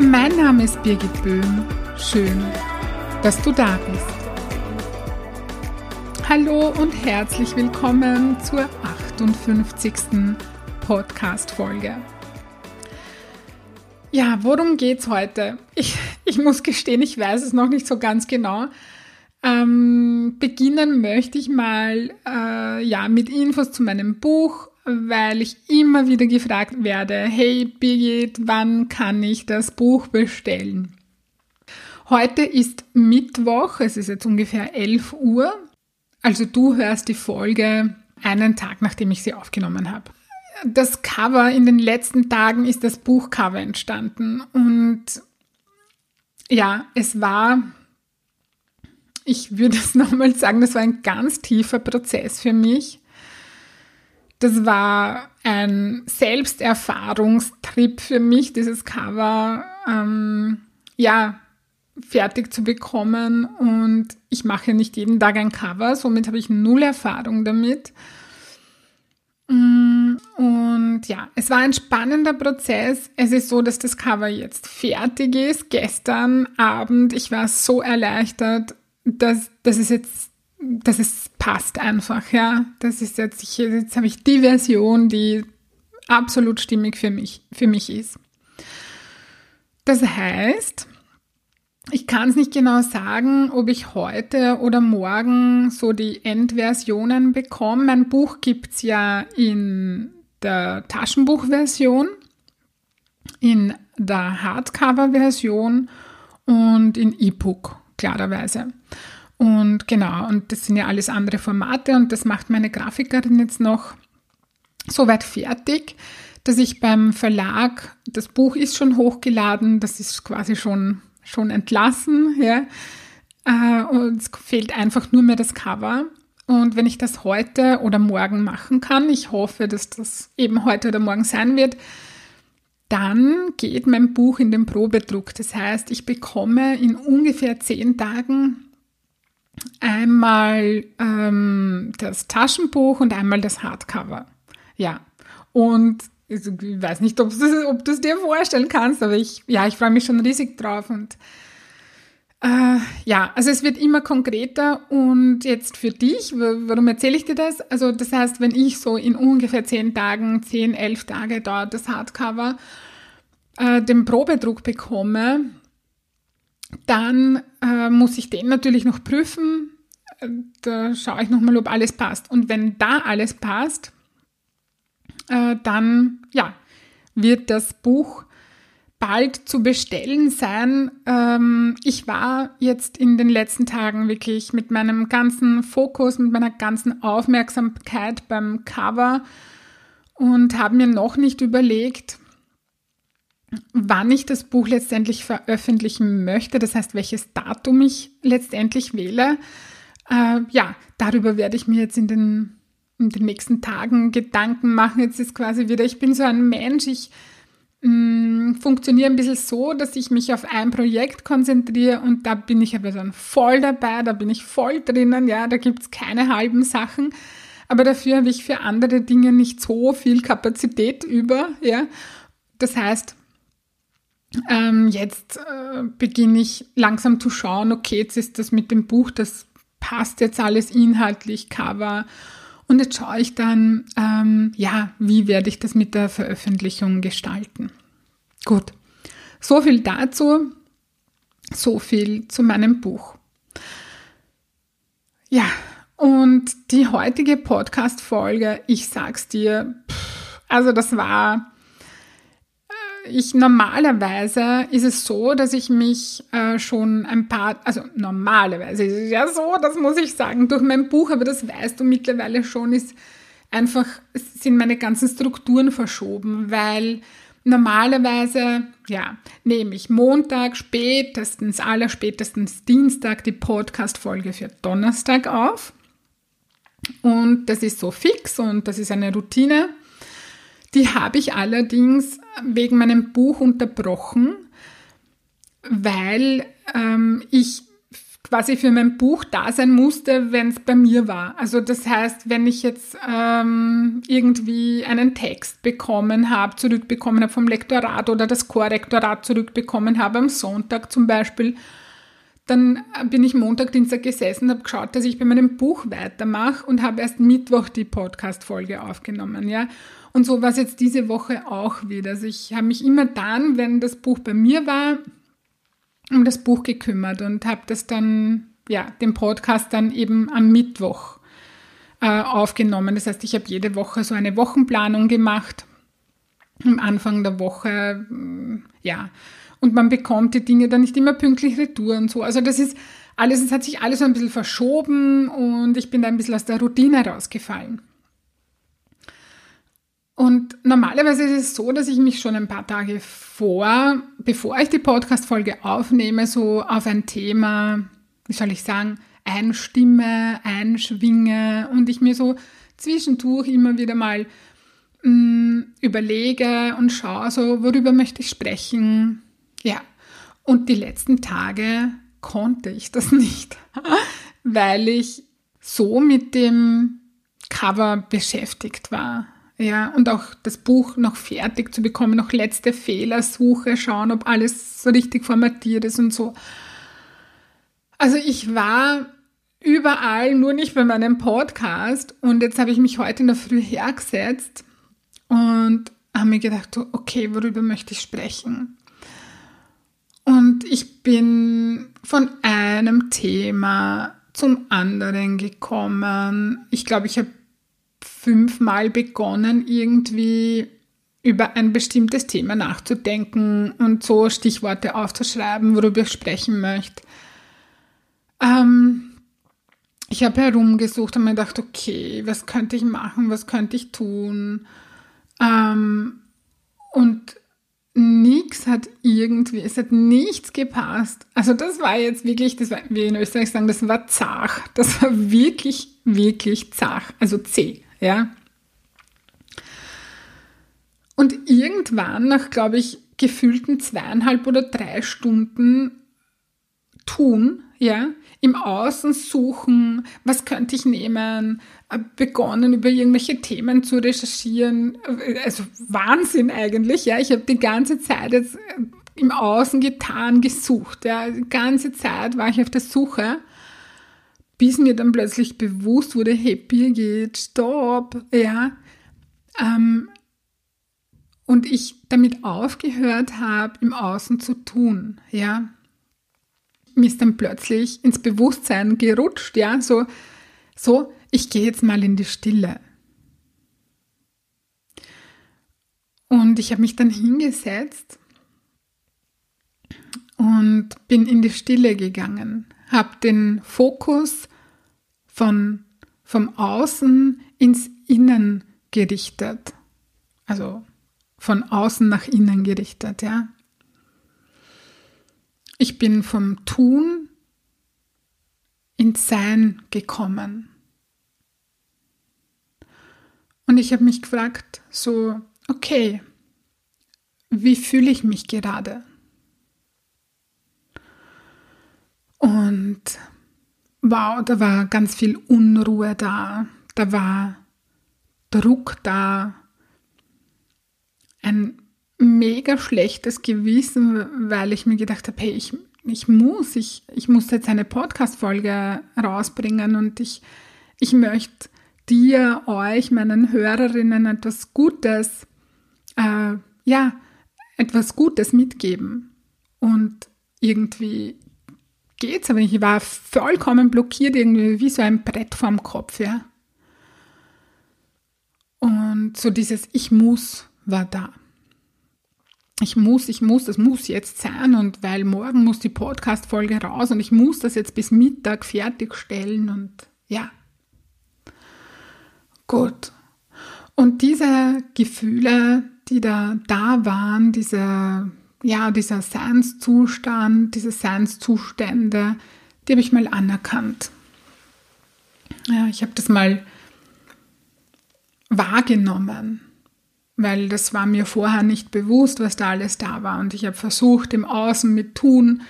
Mein Name ist Birgit Böhm. Schön, dass du da bist. Hallo und herzlich willkommen zur 58. Podcast-Folge. Ja, worum geht's heute? Ich, ich muss gestehen, ich weiß es noch nicht so ganz genau. Ähm, beginnen möchte ich mal äh, ja, mit Infos zu meinem Buch weil ich immer wieder gefragt werde, hey Birgit, wann kann ich das Buch bestellen? Heute ist Mittwoch, es ist jetzt ungefähr 11 Uhr. Also du hörst die Folge einen Tag, nachdem ich sie aufgenommen habe. Das Cover in den letzten Tagen ist das Buchcover entstanden und ja, es war, ich würde es nochmal sagen, das war ein ganz tiefer Prozess für mich das war ein Selbsterfahrungstrip für mich, dieses Cover ähm, ja fertig zu bekommen. Und ich mache nicht jeden Tag ein Cover, somit habe ich null Erfahrung damit. Mm, und ja, es war ein spannender Prozess. Es ist so, dass das Cover jetzt fertig ist. Gestern Abend, ich war so erleichtert, dass, dass es jetzt dass es passt einfach, ja. Das ist jetzt, ich, jetzt habe ich die Version, die absolut stimmig für mich, für mich ist. Das heißt, ich kann es nicht genau sagen, ob ich heute oder morgen so die Endversionen bekomme. Mein Buch gibt es ja in der Taschenbuchversion, in der Hardcover-Version und in E-Book, klarerweise. Und genau, und das sind ja alles andere Formate und das macht meine Grafikerin jetzt noch so weit fertig, dass ich beim Verlag, das Buch ist schon hochgeladen, das ist quasi schon, schon entlassen, ja. Äh, und es fehlt einfach nur mehr das Cover. Und wenn ich das heute oder morgen machen kann, ich hoffe, dass das eben heute oder morgen sein wird, dann geht mein Buch in den Probedruck. Das heißt, ich bekomme in ungefähr zehn Tagen einmal ähm, das Taschenbuch und einmal das Hardcover. Ja, und ich weiß nicht, ob du es dir vorstellen kannst, aber ich, ja, ich freue mich schon riesig drauf und äh, ja, also es wird immer konkreter und jetzt für dich, warum erzähle ich dir das? Also das heißt, wenn ich so in ungefähr zehn Tagen, zehn, elf Tage dort das Hardcover äh, den Probedruck bekomme, dann äh, muss ich den natürlich noch prüfen. Da schaue ich nochmal, ob alles passt. Und wenn da alles passt, äh, dann ja, wird das Buch bald zu bestellen sein. Ähm, ich war jetzt in den letzten Tagen wirklich mit meinem ganzen Fokus, mit meiner ganzen Aufmerksamkeit beim Cover und habe mir noch nicht überlegt, wann ich das Buch letztendlich veröffentlichen möchte, das heißt, welches Datum ich letztendlich wähle. Äh, ja, darüber werde ich mir jetzt in den, in den nächsten Tagen Gedanken machen. Jetzt ist quasi wieder, ich bin so ein Mensch, ich mh, mm, funktioniere ein bisschen so, dass ich mich auf ein Projekt konzentriere und da bin ich aber dann voll dabei, da bin ich voll drinnen, ja, da gibt es keine halben Sachen. Aber dafür habe ich für andere Dinge nicht so viel Kapazität über, ja. Das heißt, ähm, jetzt äh, beginne ich langsam zu schauen, okay, jetzt ist das mit dem Buch, das passt jetzt alles inhaltlich, Cover. Und jetzt schaue ich dann, ähm, ja, wie werde ich das mit der Veröffentlichung gestalten. Gut, so viel dazu, so viel zu meinem Buch. Ja, und die heutige Podcast-Folge, ich sag's dir, pff, also das war ich normalerweise ist es so, dass ich mich äh, schon ein paar, also normalerweise ist es ja so, das muss ich sagen, durch mein Buch, aber das weißt du mittlerweile schon, ist einfach, sind meine ganzen Strukturen verschoben, weil normalerweise, ja, nehme ich Montag, spätestens, allerspätestens Dienstag die Podcast-Folge für Donnerstag auf. Und das ist so fix und das ist eine Routine. Die habe ich allerdings wegen meinem Buch unterbrochen, weil ähm, ich quasi für mein Buch da sein musste, wenn es bei mir war. Also das heißt, wenn ich jetzt ähm, irgendwie einen Text bekommen habe, zurückbekommen habe vom Lektorat oder das Korrektorat zurückbekommen habe am Sonntag zum Beispiel, dann bin ich Montag, Dienstag gesessen, habe geschaut, dass ich bei meinem Buch weitermache und habe erst Mittwoch die Podcast-Folge aufgenommen, ja. Und so war es jetzt diese Woche auch wieder. Also ich habe mich immer dann, wenn das Buch bei mir war, um das Buch gekümmert und habe das dann, ja, den Podcast dann eben am Mittwoch äh, aufgenommen. Das heißt, ich habe jede Woche so eine Wochenplanung gemacht. Am Anfang der Woche, ja. Und man bekommt die Dinge dann nicht immer pünktlich retour und so. Also das ist alles, es hat sich alles so ein bisschen verschoben und ich bin da ein bisschen aus der Routine rausgefallen. Und normalerweise ist es so, dass ich mich schon ein paar Tage vor, bevor ich die Podcast-Folge aufnehme, so auf ein Thema, wie soll ich sagen, einstimme, einschwinge und ich mir so zwischendurch immer wieder mal mh, mm, überlege und schaue, so, worüber möchte ich sprechen. Ja. Und die letzten Tage konnte ich das nicht, weil ich so mit dem Cover beschäftigt war. Ja, und auch das Buch noch fertig zu bekommen, noch letzte Fehlersuche, schauen, ob alles so richtig formatiert ist und so. Also ich war überall, nur nicht bei meinem Podcast. Und jetzt habe ich mich heute in der Früh hergesetzt und habe mir gedacht, okay, worüber möchte ich sprechen? Und ich bin von einem Thema zum anderen gekommen. Ich glaube, ich habe fünfmal begonnen, irgendwie über ein bestimmtes Thema nachzudenken und so Stichworte aufzuschreiben, worüber ich sprechen möchte. Ähm, ich habe herumgesucht und mir gedacht, okay, was könnte ich machen, was könnte ich tun? Ähm, und nichts hat irgendwie, es hat nichts gepasst. Also das war jetzt wirklich, das war, wie in Österreich sagen, das war zach. Das war wirklich, wirklich zach. Also zäh ja. Und irgendwann, nach, glaube ich, gefühlten zweieinhalb oder drei Stunden tun, ja, im Außen suchen, was könnte ich nehmen, äh, begonnen über irgendwelche Themen zu recherchieren, also Wahnsinn eigentlich, ja, ich habe die ganze Zeit jetzt äh, im Außen getan, gesucht, ja, die ganze Zeit war ich auf der Suche bis mir dann plötzlich bewusst wurde, hey Birgit, stopp, ja. Ähm, und ich damit aufgehört habe, im Außen zu tun, ja. Mir ist dann plötzlich ins Bewusstsein gerutscht, ja, so, so, ich gehe jetzt mal in die Stille. Und ich habe mich dann hingesetzt und bin in die Stille gegangen habe den Fokus von, vom Außen ins Innen gerichtet. Also von außen nach innen gerichtet, ja. Ich bin vom Tun ins Sein gekommen. Und ich habe mich gefragt, so, okay, wie fühle ich mich gerade? Und wow, da war ganz viel Unruhe da, da war Druck da, ein mega schlechtes Gewissen, weil ich mir gedacht habe, hey, ich, ich muss, ich, ich muss jetzt eine Podcast-Folge rausbringen und ich, ich möchte dir, euch, meinen Hörerinnen etwas Gutes, äh, ja, etwas Gutes mitgeben. Und irgendwie geht's, aber ich war vollkommen blockiert, irgendwie wie so ein Brett vorm Kopf, ja. Und so dieses Ich muss war da. Ich muss, ich muss, das muss jetzt sein und weil morgen muss die Podcast-Folge raus und ich muss das jetzt bis Mittag fertigstellen und ja. Gut. Und diese Gefühle, die da da waren, diese, ja, dieser Seinszustand, diese Seinszustände, die habe ich mal anerkannt. Ja, ich habe das mal wahrgenommen, weil das war mir vorher nicht bewusst, was da alles da war. Und ich habe versucht, im Außen mit Tun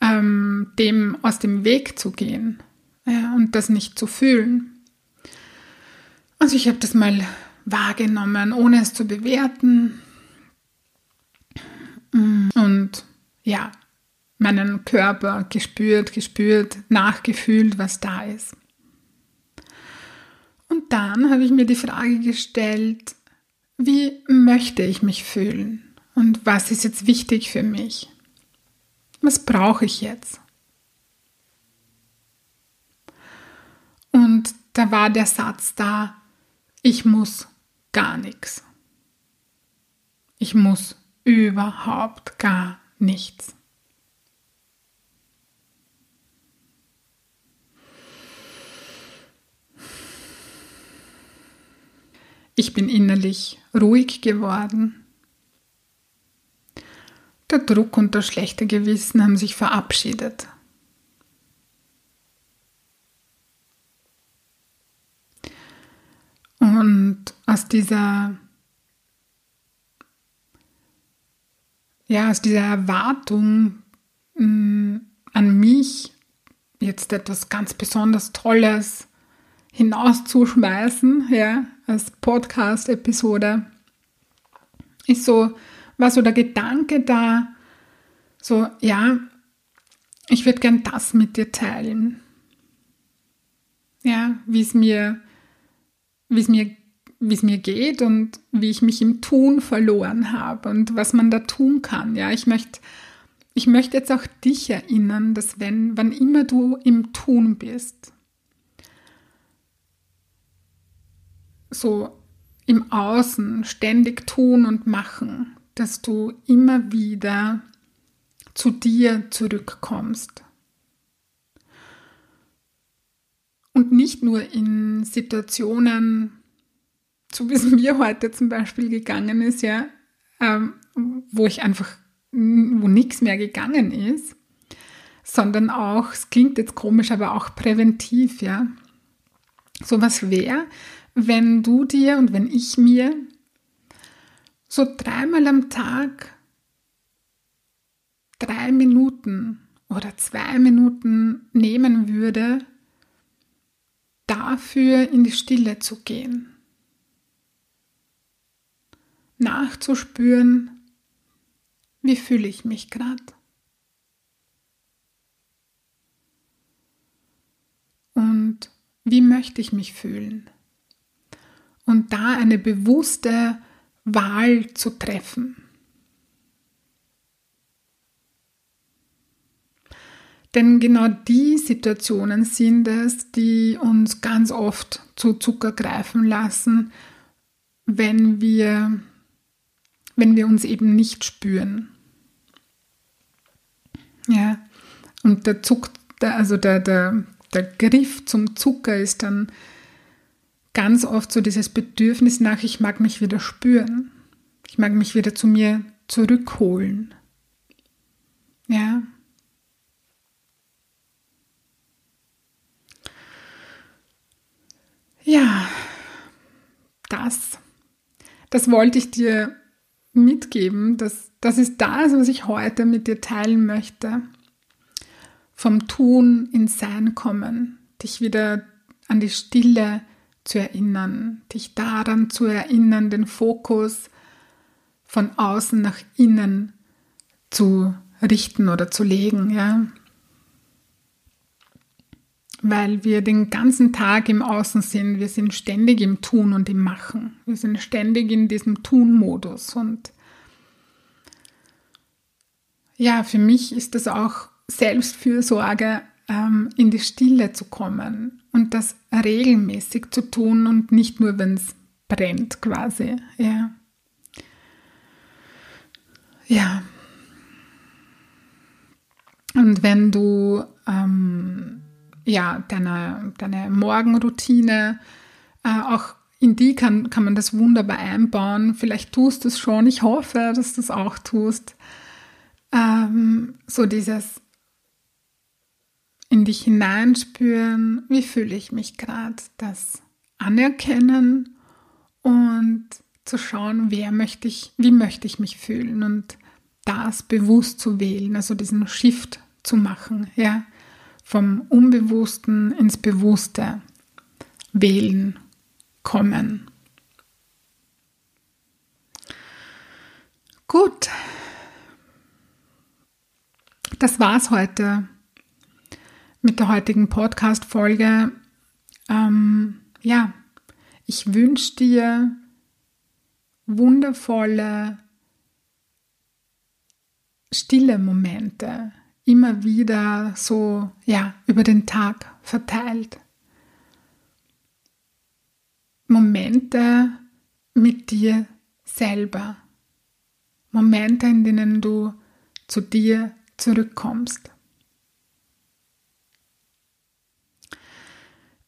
ähm, dem aus dem Weg zu gehen ja, und das nicht zu fühlen. Also ich habe das mal wahrgenommen, ohne es zu bewerten. Und ja, meinen Körper gespürt, gespürt, nachgefühlt, was da ist. Und dann habe ich mir die Frage gestellt, wie möchte ich mich fühlen? Und was ist jetzt wichtig für mich? Was brauche ich jetzt? Und da war der Satz da, ich muss gar nichts. Ich muss überhaupt gar nichts. Ich bin innerlich ruhig geworden. Der Druck und das schlechte Gewissen haben sich verabschiedet. Und aus dieser, ja, aus dieser Erwartung mh, mm, an mich, jetzt etwas ganz besonders Tolles hinauszuschmeißen, ja, als Podcast-Episode, ist so, war so der Gedanke da, so, ja, ich würde gern das mit dir teilen. Ja, wie es mir, wie es mir, wie es mir geht und wie ich mich im Tun verloren habe und was man da tun kann. Ja, ich möchte, ich möchte jetzt auch dich erinnern, dass wenn, wann immer du im Tun bist, so im Außen ständig tun und machen, dass du immer wieder zu dir zurückkommst. Und nicht nur in Situationen, so wie es mir heute zum Beispiel gegangen ist, ja, ähm, wo ich einfach, wo nichts mehr gegangen ist, sondern auch, es klingt jetzt komisch, aber auch präventiv, ja. So was wäre, wenn du dir und wenn ich mir so dreimal am Tag drei Minuten oder zwei Minuten nehmen würde, dafür in die Stille zu gehen. Nachzuspüren, wie fühle ich mich gerade. Und wie möchte ich mich fühlen? Und da eine bewusste Wahl zu treffen. Denn genau die Situationen sind es, die uns ganz oft zu Zucker greifen lassen, wenn wir, wenn wir uns eben nicht spüren. Ja, und der Zuck, also der, der, der Griff zum Zucker ist dann ganz oft so dieses Bedürfnis nach, ich mag mich wieder spüren. Ich mag mich wieder zu mir zurückholen. Ja. Ja, das, das wollte ich dir mitgeben. Das, das ist das, was ich heute mit dir teilen möchte. Vom Tun ins Sein kommen, dich wieder an die Stille zu erinnern, dich daran zu erinnern, den Fokus von außen nach innen zu richten oder zu legen, ja. Weil wir den ganzen Tag im Außen sind, wir sind ständig im Tun und im Machen. Wir sind ständig in diesem Tun-Modus und ja, für mich ist das auch Selbstfürsorge in die Stille zu kommen und das regelmäßig zu tun und nicht nur, wenn es brennt quasi. Ja. Ja. Und wenn du ähm, ja, deine, deine Morgenroutine äh, auch in die kann, kann man das wunderbar einbauen. Vielleicht tust du es schon. Ich hoffe, dass du es auch tust. Ähm, so dieses in dich hineinspüren, wie fühle ich mich gerade, das anerkennen und zu schauen, wer möchte ich, wie möchte ich mich fühlen und das bewusst zu wählen, also diesen Shift zu machen, ja, vom Unbewussten ins Bewusste wählen kommen. Gut, das war's heute mit der heutigen Podcast-Folge. Ähm, ja, ich wünsche dir wundervolle, stille Momente, immer wieder so, ja, über den Tag verteilt. Momente mit dir selber. Momente, in denen du zu dir zurückkommst.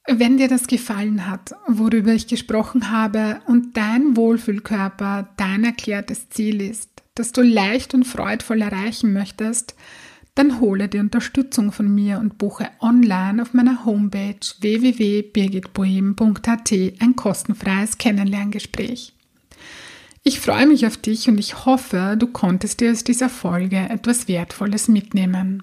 Wenn dir das gefallen hat, worüber ich gesprochen habe und dein Wohlfühlkörper dein erklärtes Ziel ist, das du leicht und freudvoll erreichen möchtest, dann hole die Unterstützung von mir und buche online auf meiner Homepage www.birgitbohem.at ein kostenfreies Kennenlerngespräch. Ich freue mich auf dich und ich hoffe, du konntest dir aus dieser Folge etwas Wertvolles mitnehmen.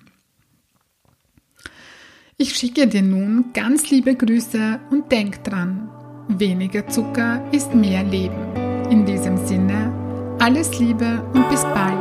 Ich schicke dir nun ganz liebe Grüße und denk dran, weniger Zucker ist mehr Leben. In diesem Sinne, alles Liebe und bis bald.